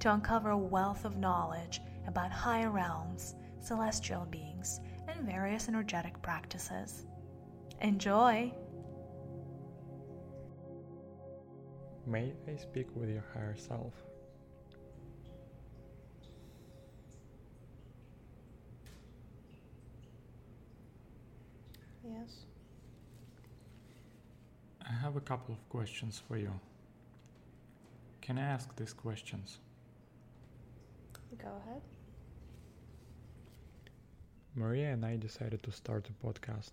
to uncover a wealth of knowledge about higher realms, celestial beings, and various energetic practices. Enjoy! May I speak with your higher self? Yes. I have a couple of questions for you. Can I ask these questions? Go ahead. Maria and I decided to start a podcast.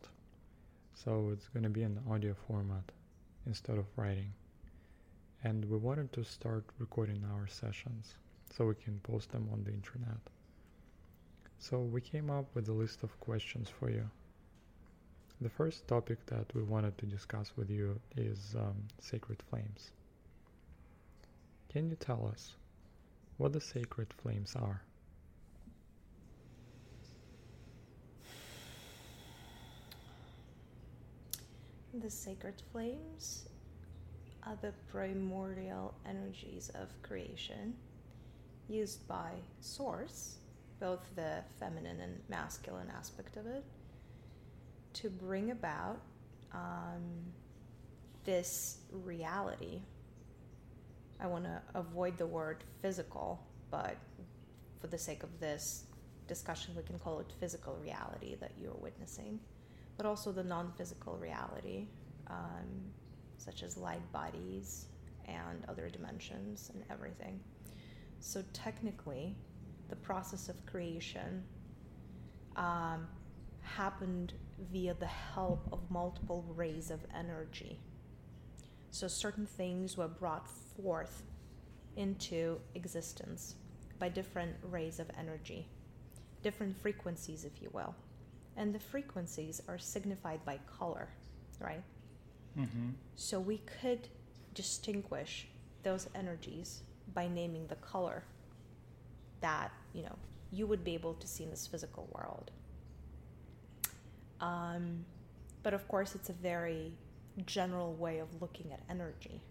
So it's going to be an audio format instead of writing. And we wanted to start recording our sessions so we can post them on the internet. So we came up with a list of questions for you. The first topic that we wanted to discuss with you is um, sacred flames. Can you tell us what the sacred flames are? The sacred flames are the primordial energies of creation used by Source, both the feminine and masculine aspect of it, to bring about um, this reality. I want to avoid the word physical, but for the sake of this discussion, we can call it physical reality that you're witnessing, but also the non physical reality, um, such as light bodies and other dimensions and everything. So, technically, the process of creation um, happened via the help of multiple rays of energy. So certain things were brought forth into existence by different rays of energy, different frequencies, if you will. And the frequencies are signified by color, right? Mm-hmm. So we could distinguish those energies by naming the color that, you know, you would be able to see in this physical world. Um, but of course, it's a very general way of looking at energy.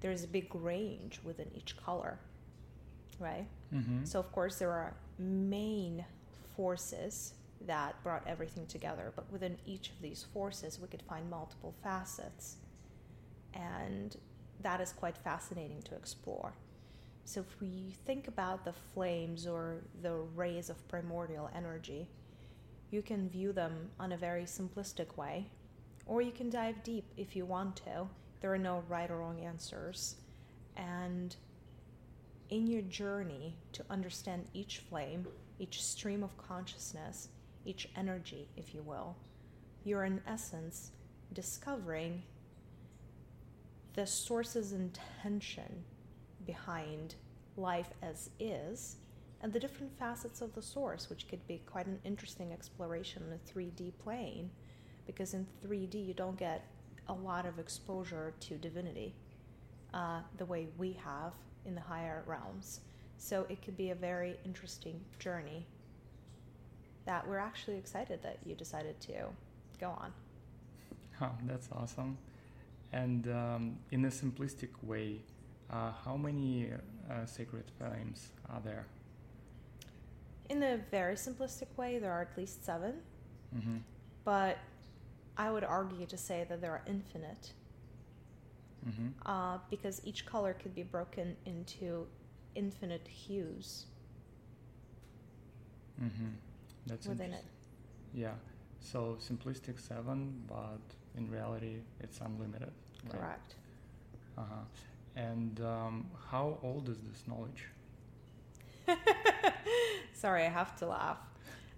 There's a big range within each color, right? Mm-hmm. So, of course, there are main forces that brought everything together, but within each of these forces, we could find multiple facets. And that is quite fascinating to explore. So, if we think about the flames or the rays of primordial energy, you can view them on a very simplistic way, or you can dive deep if you want to. There are no right or wrong answers. And in your journey to understand each flame, each stream of consciousness, each energy, if you will, you're in essence discovering the source's intention behind life as is and the different facets of the source, which could be quite an interesting exploration in a 3D plane, because in 3D you don't get a lot of exposure to divinity uh, the way we have in the higher realms. So it could be a very interesting journey that we're actually excited that you decided to go on. Oh, that's awesome. And um, in a simplistic way, uh, how many uh, sacred flames are there? In a very simplistic way, there are at least 7 Mm-hmm. but I would argue to say that there are infinite Mm-hmm. uh, because each color could be broken into infinite hues Mm-hmm. That's within it. Yeah. So simplistic seven, but in reality, it's unlimited. Right? Correct. Uh huh. And um, how old is this knowledge? Sorry, I have to laugh.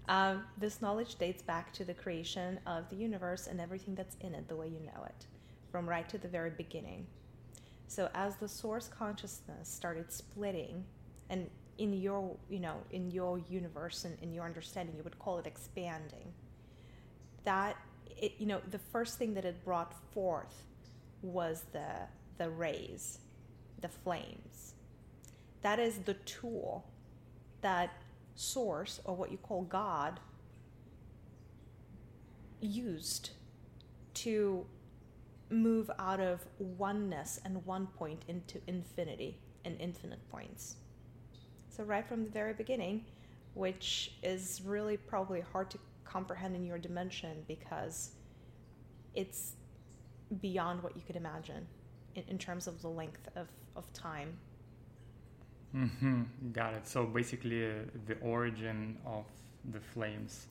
Um, this knowledge dates back to the creation of the universe and everything that's in it, the way you know it, from right to the very beginning. So, as the source consciousness started splitting, and in your you know in your universe and in your understanding you would call it expanding that it you know the first thing that it brought forth was the the rays the flames that is the tool that source or what you call god used to move out of oneness and one point into infinity and infinite points. So, right from the very beginning, which is really probably hard to comprehend in your dimension because it's beyond what you could imagine in, in terms of the length of, of time. Mm-hmm. Got it. So, basically, uh, the origin of the flames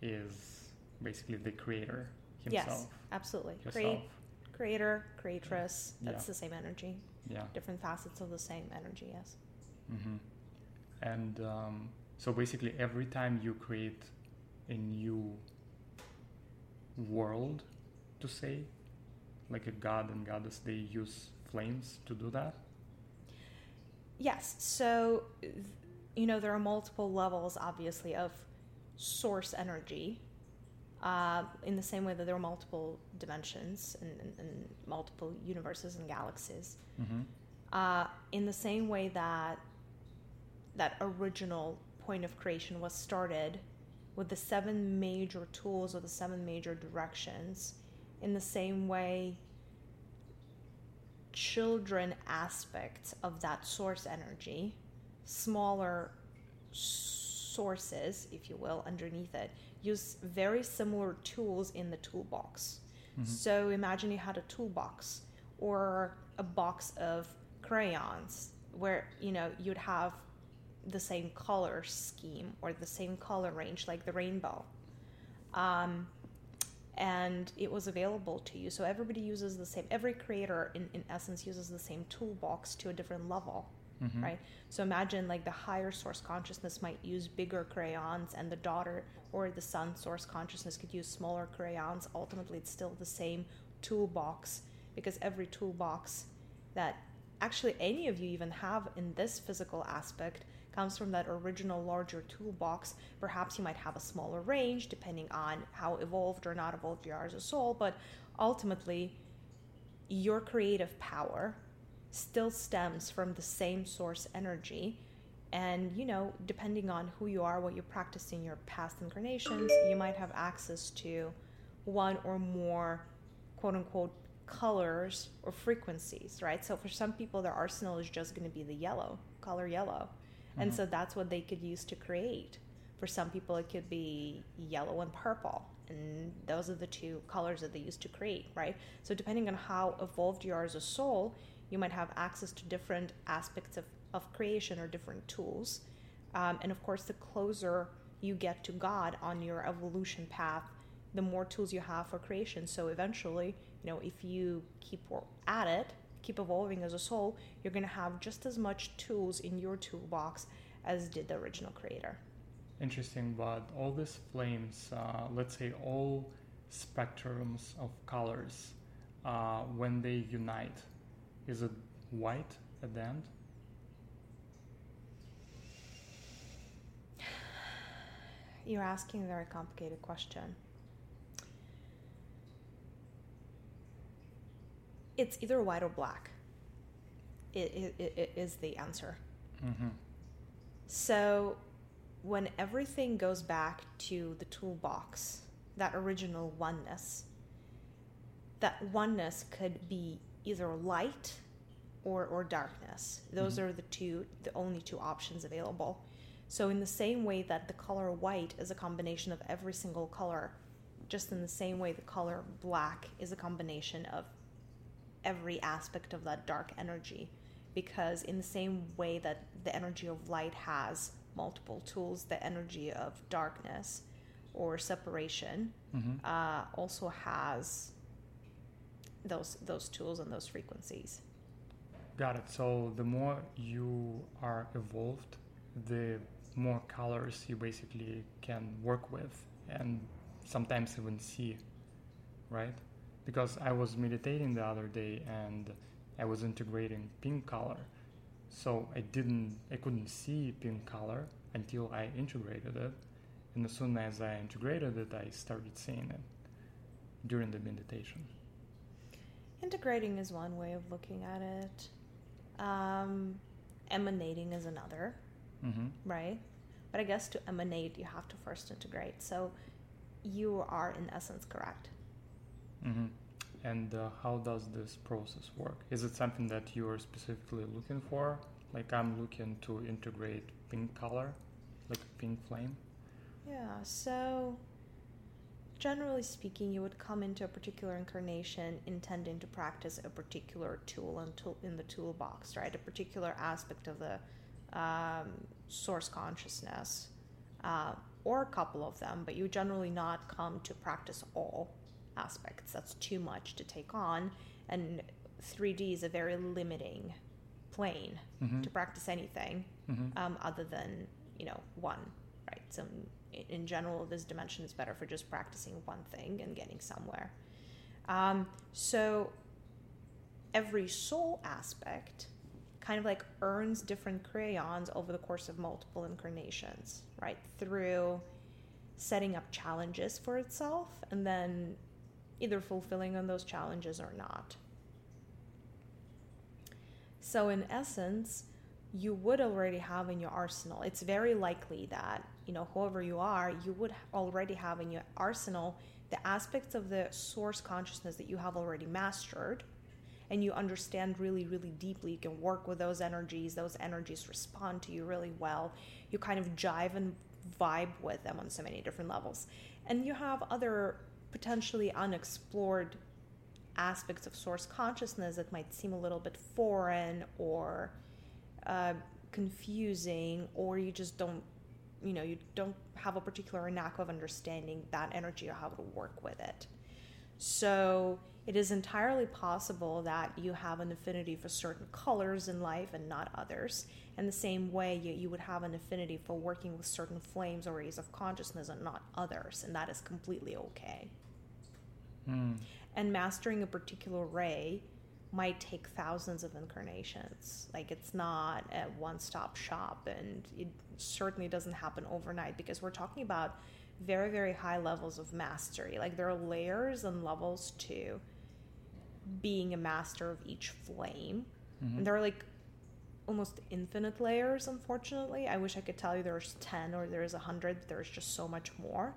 is basically the creator himself. Yes, absolutely. Yourself creator, creatress. That's yeah. the same energy. Yeah. Different facets of the same energy. Yes. Mm-hmm. And um, so basically, every time you create a new world, to say, like a god and goddess, they use flames to do that. Yes. So, you know, there are multiple levels, obviously, of source energy uh, in the same way that there are multiple dimensions and, and, and multiple universes and galaxies. Mm-hmm. Uh, in the same way that that original point of creation was started with the seven major tools or the seven major directions, in the same way, children aspects of that source energy, smaller sources, if you will, underneath it, use very similar tools in the toolbox. Mm-hmm. So imagine you had a toolbox or a box of crayons where you know you'd have the same color scheme or the same color range like the rainbow um, and it was available to you so everybody uses the same every creator in, in essence uses the same toolbox to a different level mm-hmm. right so imagine like the higher source consciousness might use bigger crayons and the daughter or the son source consciousness could use smaller crayons. Ultimately, it's still the same toolbox because every toolbox that actually any of you even have in this physical aspect comes from that original larger toolbox. Perhaps you might have a smaller range depending on how evolved or not evolved you are as a soul, but ultimately, your creative power still stems from the same source energy and, you know, depending on who you are, what you practiced in your past incarnations, you might have access to one or more quote unquote colors or frequencies, right? So for some people, their arsenal is just going to be the yellow, color yellow. Mm-hmm. And so that's what they could use to create. For some people, it could be yellow and purple. And those are the two colors that they use to create, right? So, depending on how evolved you are as a soul, you might have access to different aspects of of creation or different tools. Um, and of course, the closer you get to God on your evolution path, the more tools you have for creation. So eventually, you know, if you keep at it, keep evolving as a soul, you're going to have just as much tools in your toolbox as did the original creator. Interesting, but all these flames, uh, let's say all spectrums of colors, uh, when they unite, is it white at the end? You're asking a very complicated question. It's either white or black. It, it, it is the answer. Mm-hmm. So, when everything goes back to the toolbox, that original oneness, that oneness could be either light or, or darkness. Those mm-hmm. are the two, the only two options available. So, in the same way that the color white is a combination of every single color, just in the same way the color black is a combination of every aspect of that dark energy. Because, in the same way that the energy of light has multiple tools, the energy of darkness or separation mm-hmm. uh, also has those those tools and those frequencies. Got it. So the more you are evolved, the more colors you basically can work with and sometimes even see, right? Because I was meditating the other day and I was integrating pink color So I didn't, I couldn't see pink color until I integrated it. And as soon as I integrated it, I started seeing it during the meditation. Integrating is one way of looking at it. Um, emanating is another, Mm-hmm. right? But I guess to emanate, you have to first integrate. So you are, in essence, correct. Mm-hmm. And uh, how does this process work? Is it something that you are specifically looking for? Like I'm looking to integrate pink color, like pink flame. Yeah, so generally speaking, you would come into a particular incarnation intending to practice a particular tool in, tool, in the toolbox, right? A particular aspect of the um, source consciousness, uh, or a couple of them, but you generally not come to practice all aspects. That's too much to take on, and 3D is a very limiting plane Mm-hmm. to practice anything Mm-hmm. um, other than you know one right so in, in general this dimension is better for just practicing one thing and getting somewhere um, so every soul aspect kind of like earns different crayons over the course of multiple incarnations right through setting up challenges for itself and then either fulfilling on those challenges or not so in essence you would already have in your arsenal. It's very likely that, you know, whoever you are, you would already have in your arsenal the aspects of the source consciousness that you have already mastered and you understand really, really deeply. You can work with those energies, those energies respond to you really well. You kind of jive and vibe with them on so many different levels. And you have other potentially unexplored aspects of source consciousness that might seem a little bit foreign or uh, confusing or you just don't you know you don't have a particular knack of understanding that energy or how to work with it so it is entirely possible that you have an affinity for certain colors in life and not others and the same way you, you would have an affinity for working with certain flames or rays of consciousness and not others and that is completely okay Mm. and mastering a particular ray might take thousands of incarnations. Like it's not a one stop shop, and it certainly doesn't happen overnight because we're talking about very, very high levels of mastery. Like there are layers and levels to being a master of each flame. Mhm. And there are like almost infinite layers, unfortunately. I wish I could tell you there's 10 or there's 100, but there's just so much more.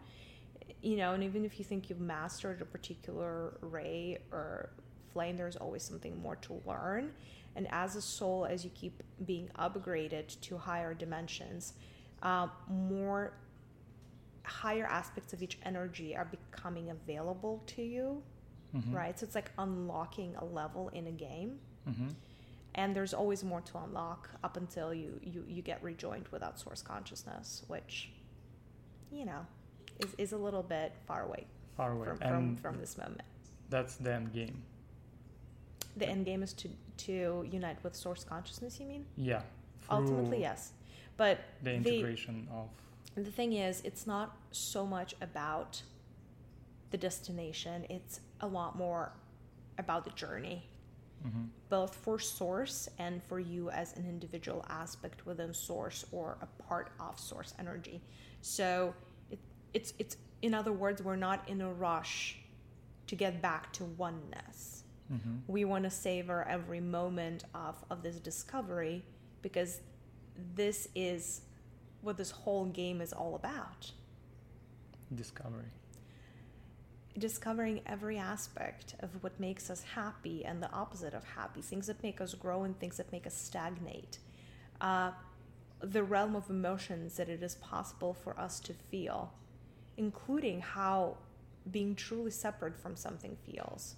You know, and even if you think you've mastered a particular ray or flame, there's always something more to learn. And as a soul, as you keep being upgraded to higher dimensions, um, more higher aspects of each energy are becoming available to you, Mhm. right? So it's like unlocking a level in a game Mhm. and there's always more to unlock up until you you, you get rejoined with that source consciousness which you know is, is a little bit far away Far away. from, from, from this moment that's the end game. The end game is to to unite with source consciousness you mean Yeah. ultimately yes but The integration of. the thing is it's not so much about the destination it's a lot more about the journey Mhm. both for source and for you as an individual aspect within source or a part of source energy so it, it's it's in other words we're not in a rush to get back to oneness Mhm. we want to savor every moment of of this discovery because this is what this whole game is all about Discovery. discovering every aspect of what makes us happy and the opposite of happy, things that make us grow and things that make us stagnate. Uh, the realm of emotions that it is possible for us to feel, including how being truly separate from something feels.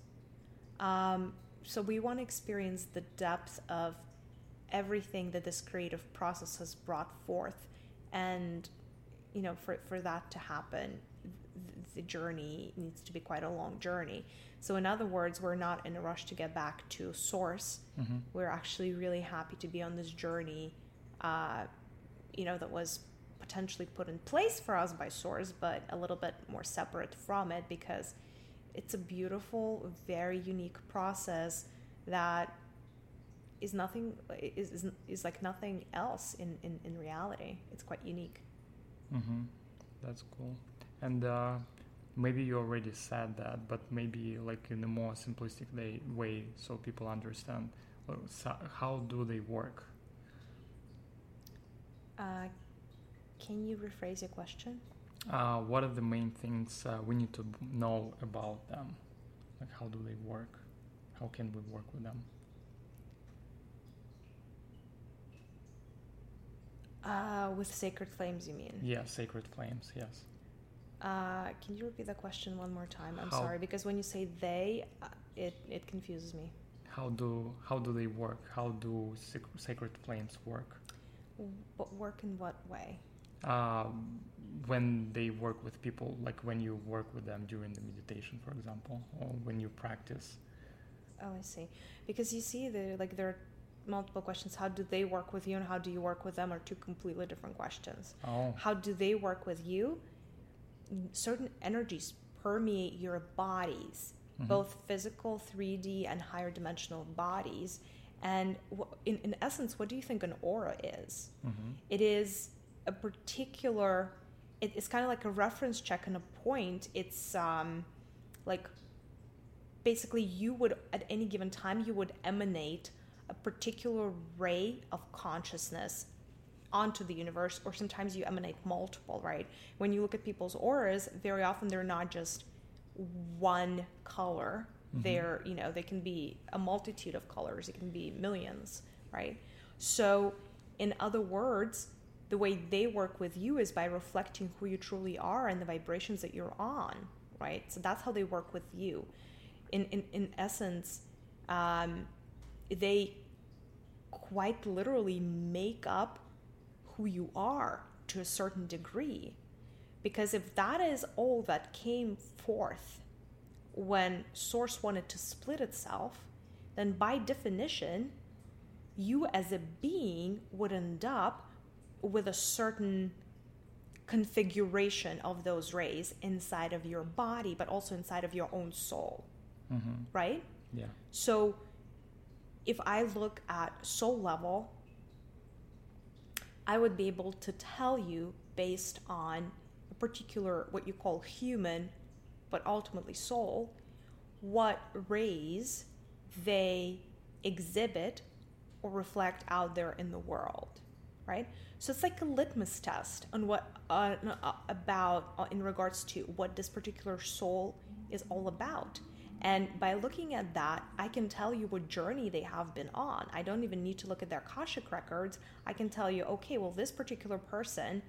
Um, so, we want to experience the depth of everything that this creative process has brought forth. And, you know, for, for that to happen, the journey needs to be quite a long journey. So, in other words, we're not in a rush to get back to source. Mm-hmm. We're actually really happy to be on this journey, uh, you know, that was potentially put in place for us by source, but a little bit more separate from it because it's a beautiful, very unique process that is nothing is, is, is like nothing else in, in, in reality. It's quite unique. Mm-hmm. That's cool. And uh, maybe you already said that, but maybe like in a more simplistic way so people understand. uh, how do they work? Uh, can you rephrase your question? Uh, what are the main things uh, we need to know about them? Like how do they work? How can we work with them? Uh, with sacred flames, you mean? Yeah, sacred flames. Yes. Uh, can you repeat the question one more time? I'm How- sorry because when you say they, uh, it it confuses me. How do how do they work? How do sacred flames work? But work in what way? Um, when they work with people, like when you work with them during the meditation, for example, or when you practice. Oh, I see. Because you see, the like there are multiple questions. How do they work with you, and how do you work with them? Are two completely different questions. Oh, How do they work with you? Certain energies permeate your bodies, mhm. both physical, 3D, and higher dimensional bodies. And in, in essence, what do you think an aura is? Mhm. It is a particular, it, it's kind of like a reference check and a point. It's um, like basically you would, at any given time, you would emanate a particular ray of consciousness onto the universe, or sometimes you emanate multiple, right? When you look at people's auras, very often they're not just one color. Mhm. They're, you know, they can be a multitude of colors, it can be millions, right? So, in other words, the way they work with you is by reflecting who you truly are and the vibrations that you're on, right? So that's how they work with you. In in, in essence, um, they quite literally make up who you are to a certain degree. Because if that is all that came forth when Source wanted to split itself, then by definition, you as a being would end up with a certain configuration of those rays inside of your body, but also inside of your own soul, Mhm. right? Yeah. So if I look at soul level, I would be able to tell you based on a particular, what you call human, but ultimately soul, what rays they exhibit or reflect out there in the world, right? So it's like a litmus test on what uh, about uh, in regards to what this particular soul is all about. And by looking at that, I can tell you what journey they have been on. I don't even need to look at their Akashic records. I can tell you, okay, well, this particular person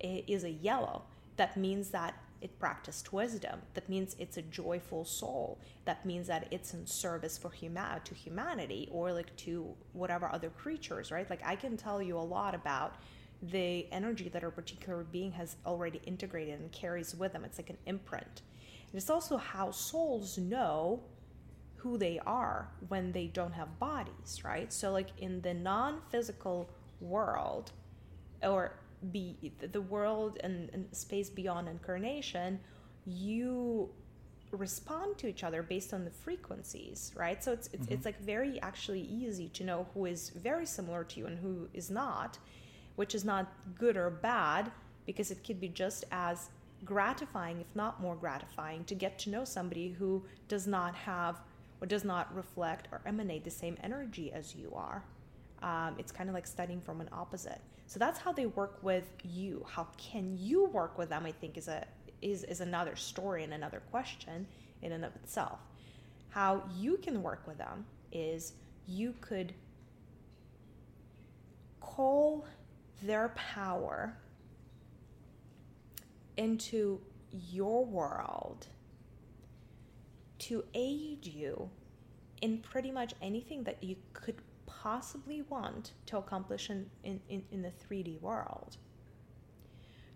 is a yellow. That means that it practiced wisdom. That means it's a joyful soul. That means that it's in service for huma- to humanity or like to whatever other creatures, right? Like I can tell you a lot about the energy that a particular being has already integrated and carries with them. It's like an imprint. And it's also how souls know who they are when they don't have bodies, right? So, like in the non physical world, or be the world and, and space beyond incarnation, you respond to each other based on the frequencies, right? So it's it's, it's like very actually easy to know who is very similar to you and who is not, which is not good or bad because it could be just as gratifying, if not more gratifying, to get to know somebody who does not have or does not reflect or emanate the same energy as you are. Um, it's kind of like studying from an opposite. So that's how they work with you. How can you work with them? I think is a is is another story and another question in and of itself. How you can work with them is you could call their power into your world to aid you in pretty much anything that you could possibly want to accomplish in, in, in, the 3D world.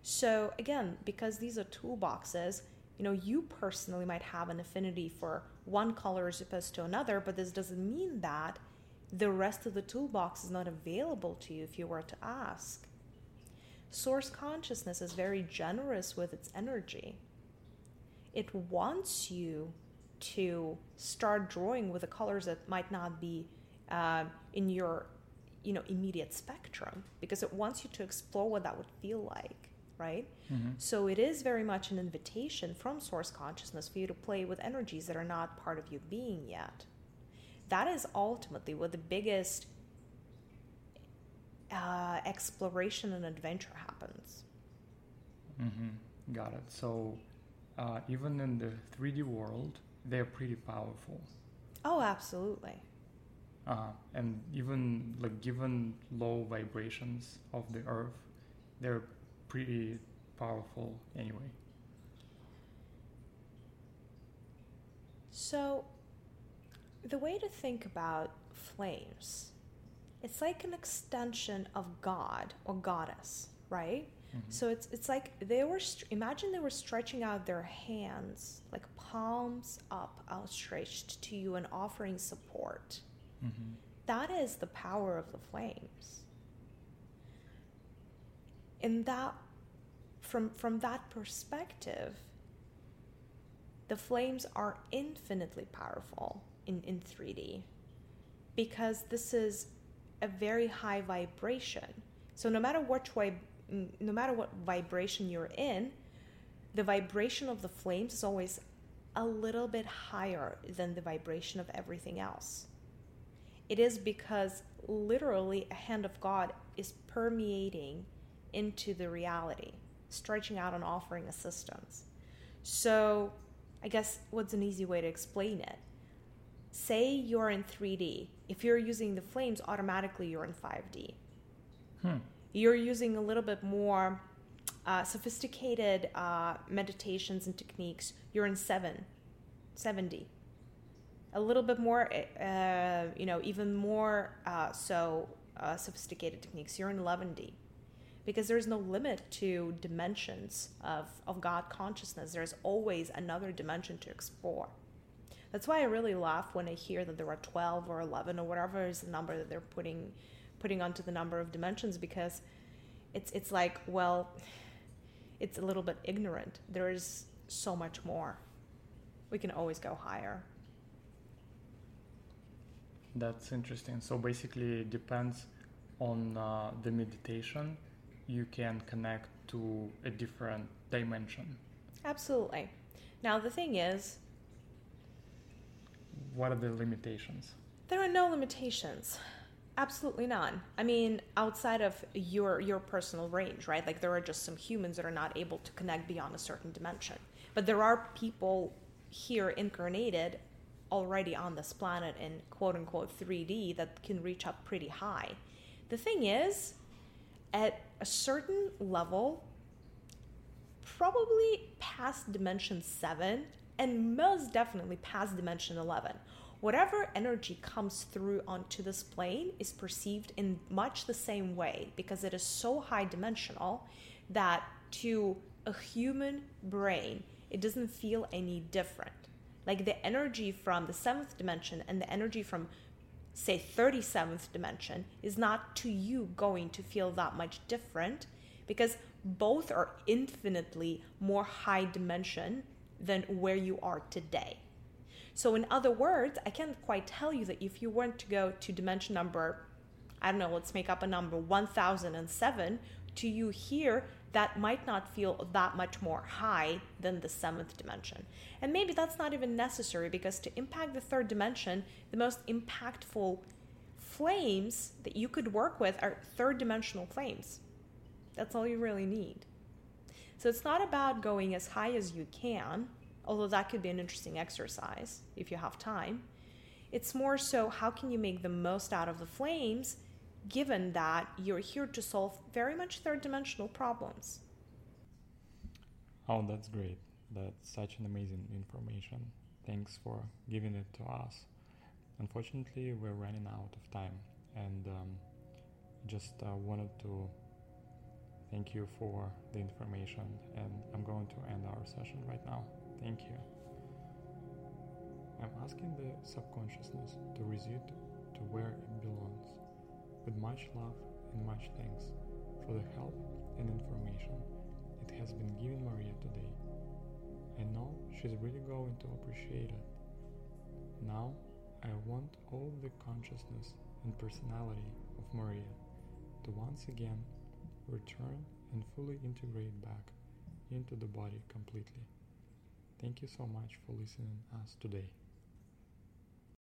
So, again, because these are toolboxes, you know, you personally might have an affinity for one color as opposed to another, but this doesn't mean that the rest of the toolbox is not available to you if you were to ask. Source consciousness is very generous with its energy. It wants you to start drawing with the colors that might not be uh, in your you know immediate spectrum because it wants you to explore what that would feel like right Mm-hmm. so it is very much an invitation from source consciousness for you to play with energies that are not part of you being yet that is ultimately where the biggest uh, exploration and adventure happens Mm-hmm. Got it. So uh, even in the 3D world, they're pretty powerful. oh absolutely Uh, and even like given low vibrations of the earth, they're pretty powerful anyway. So, the way to think about flames, it's like an extension of God or goddess, right? Mhm. So it's it's like they were imagine they were stretching out their hands like palms up, outstretched to you and offering support. Mhm. That is the power of the flames. In that from from that perspective, the flames are infinitely powerful in, in 3D because this is a very high vibration. So no matter which way no matter what vibration you're in, the vibration of the flames is always a little bit higher than the vibration of everything else. It is because literally a hand of God is permeating into the reality, stretching out and offering assistance. So, I guess what's an easy way to explain it? Say you're in 3D. If you're using the flames, automatically you're in 5D. Hmm. You're using a little bit more uh, sophisticated uh, meditations and techniques. You're in 7, 7D. A little bit more, uh, you know, even more uh, so uh, sophisticated techniques. You're in 11D because there's no limit to dimensions of, of God consciousness. There's always another dimension to explore. That's why I really laugh when I hear that there are 12 or 11 or whatever is the number that they're putting putting onto the number of dimensions because it's it's like, well, it's a little bit ignorant. There is so much more. We can always go higher. That's interesting. So basically, it depends on uh, the meditation. You can connect to a different dimension. Absolutely. Now the thing is, What are the limitations? There are no limitations. Absolutely none. I mean, outside of your your personal range, right? Like there are just some humans that are not able to connect beyond a certain dimension. But there are people here incarnated already on this planet in quote unquote 3D that can reach up pretty high. The thing is, at a certain level, probably past dimension 7 and most definitely past dimension 11 whatever energy comes through onto this plane is perceived in much the same way because it is so high dimensional that to a human brain it doesn't feel any different like the energy from the seventh dimension and the energy from say 37th dimension is not to you going to feel that much different because both are infinitely more high dimension than where you are today. So, in other words, I can't quite tell you that if you were to go to dimension number, I don't know, let's make up a number, 1007, to you here, that might not feel that much more high than the seventh dimension. And maybe that's not even necessary because to impact the third dimension, the most impactful flames that you could work with are third dimensional flames. That's all you really need. So it's not about going as high as you can, although that could be an interesting exercise if you have time. It's more so how can you make the most out of the flames given that you're here to solve very much third dimensional problems. Oh, that's great. That's such an amazing information. Thanks for giving it to us. Unfortunately, we're running out of time, and um, just uh, wanted to thank you for the information. And I'm going to end our session right now. Thank you. I'm asking the subconsciousness to resume to where it belongs, with much love and much thanks for the help and information it has been given Maria today. I know she's really going to appreciate it. Now I want all the consciousness and personality of Maria to once again return and fully integrate back into the body completely. Thank you so much for listening us today.